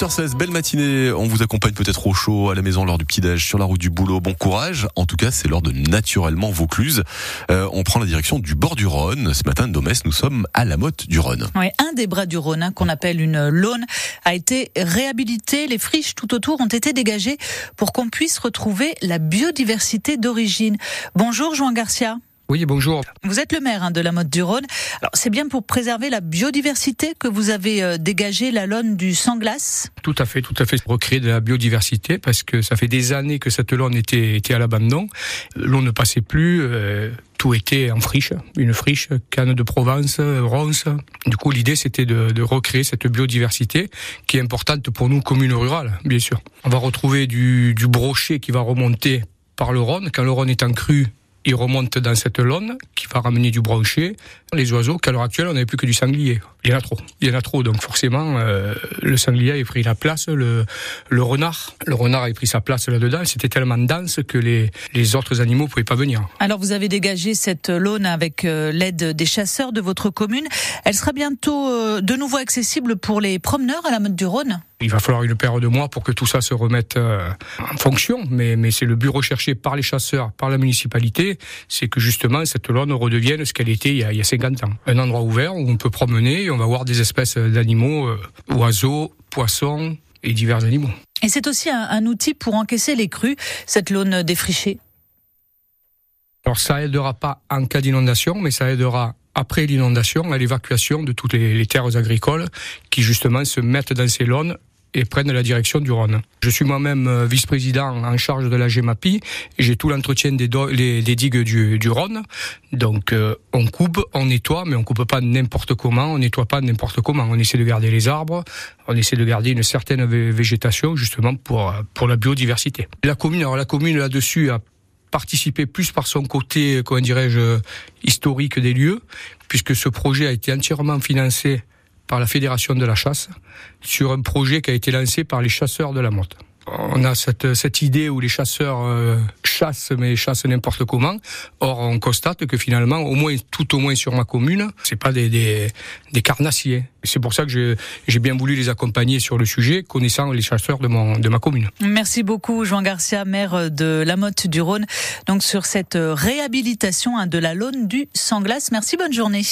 8h16, belle matinée. On vous accompagne peut-être au chaud à la maison lors du petit-déj, sur la route du boulot. Bon courage. En tout cas, c'est l'heure de Naturellement Vaucluse. Euh, on prend la direction du bord du Rhône. Ce matin, de Domès, nous sommes à la motte du Rhône. Un des bras du Rhône, hein, qu'on appelle une laune, a été réhabilité. Les friches tout autour ont été dégagées pour qu'on puisse retrouver la biodiversité d'origine. Bonjour, Jean Garcia. Oui, bonjour. Vous êtes le maire hein, de la Motte du Rhône. Alors, c'est bien pour préserver la biodiversité que vous avez euh, dégagé la laune du Sanglas? Tout à fait, tout à fait. Recréer de la biodiversité parce que ça fait des années que cette laune était, était à l'abandon. L'eau ne passait plus. Euh, tout était en friche, une friche, canne de Provence, ronce. Du coup, l'idée, c'était de, de, recréer cette biodiversité qui est importante pour nous, communes rurales, bien sûr. On va retrouver du, du brochet qui va remonter par le Rhône. Quand le Rhône est en crue, il remonte dans cette laune qui va ramener du brochet. Les oiseaux, qu'à l'heure actuelle, on n'avait plus que du sanglier. Il y en a trop. Il y en a trop. Donc forcément, euh, le sanglier a pris la place, le, le renard. Le renard a pris sa place là-dedans. C'était tellement dense que les, les autres animaux ne pouvaient pas venir. Alors vous avez dégagé cette laune avec euh, l'aide des chasseurs de votre commune. Elle sera bientôt euh, de nouveau accessible pour les promeneurs à la Motte du Rhône il va falloir une paire de mois pour que tout ça se remette en fonction, mais, mais c'est le but recherché par les chasseurs, par la municipalité, c'est que justement cette laune redevienne ce qu'elle était il y, a, il y, a, 50 ans. Un endroit ouvert où on peut promener on va voir des espèces d'animaux, euh, oiseaux, poissons et divers animaux. Et c'est aussi un, un, outil pour encaisser les crues, cette laune défrichée Alors ça aidera pas en cas d'inondation, mais ça aidera après l'inondation à l'évacuation de toutes les, les, terres agricoles qui justement se mettent dans ces launes et prennent la direction du Rhône. Je suis moi-même euh, vice-président en charge de la GEMAPI j'ai tout l'entretien des, digues du, Rhône. Donc euh, on coupe, on nettoie, mais on coupe pas n'importe comment, on nettoie pas n'importe comment. On essaie de garder les arbres, on essaie de garder une certaine végétation justement pour, pour la biodiversité. La commune, alors la commune là-dessus a participé plus par son côté, comment dirais-je, historique des lieux, puisque ce projet a été entièrement financé par la Fédération de la chasse sur un projet qui a été lancé par les chasseurs de la motte. On a cette, cette idée où les chasseurs euh, chassent, mais chassent n'importe comment. Or, on constate que finalement, au moins, tout au moins sur ma commune, c'est pas des, des, des carnassiers. C'est pour ça que j'ai bien voulu les accompagner sur le sujet, connaissant les chasseurs de, mon, de ma commune. Merci beaucoup, Jean Garcia, maire de la Motte du Rhône, donc sur cette réhabilitation hein, de la laune du Sanglas. Merci, bonne journée.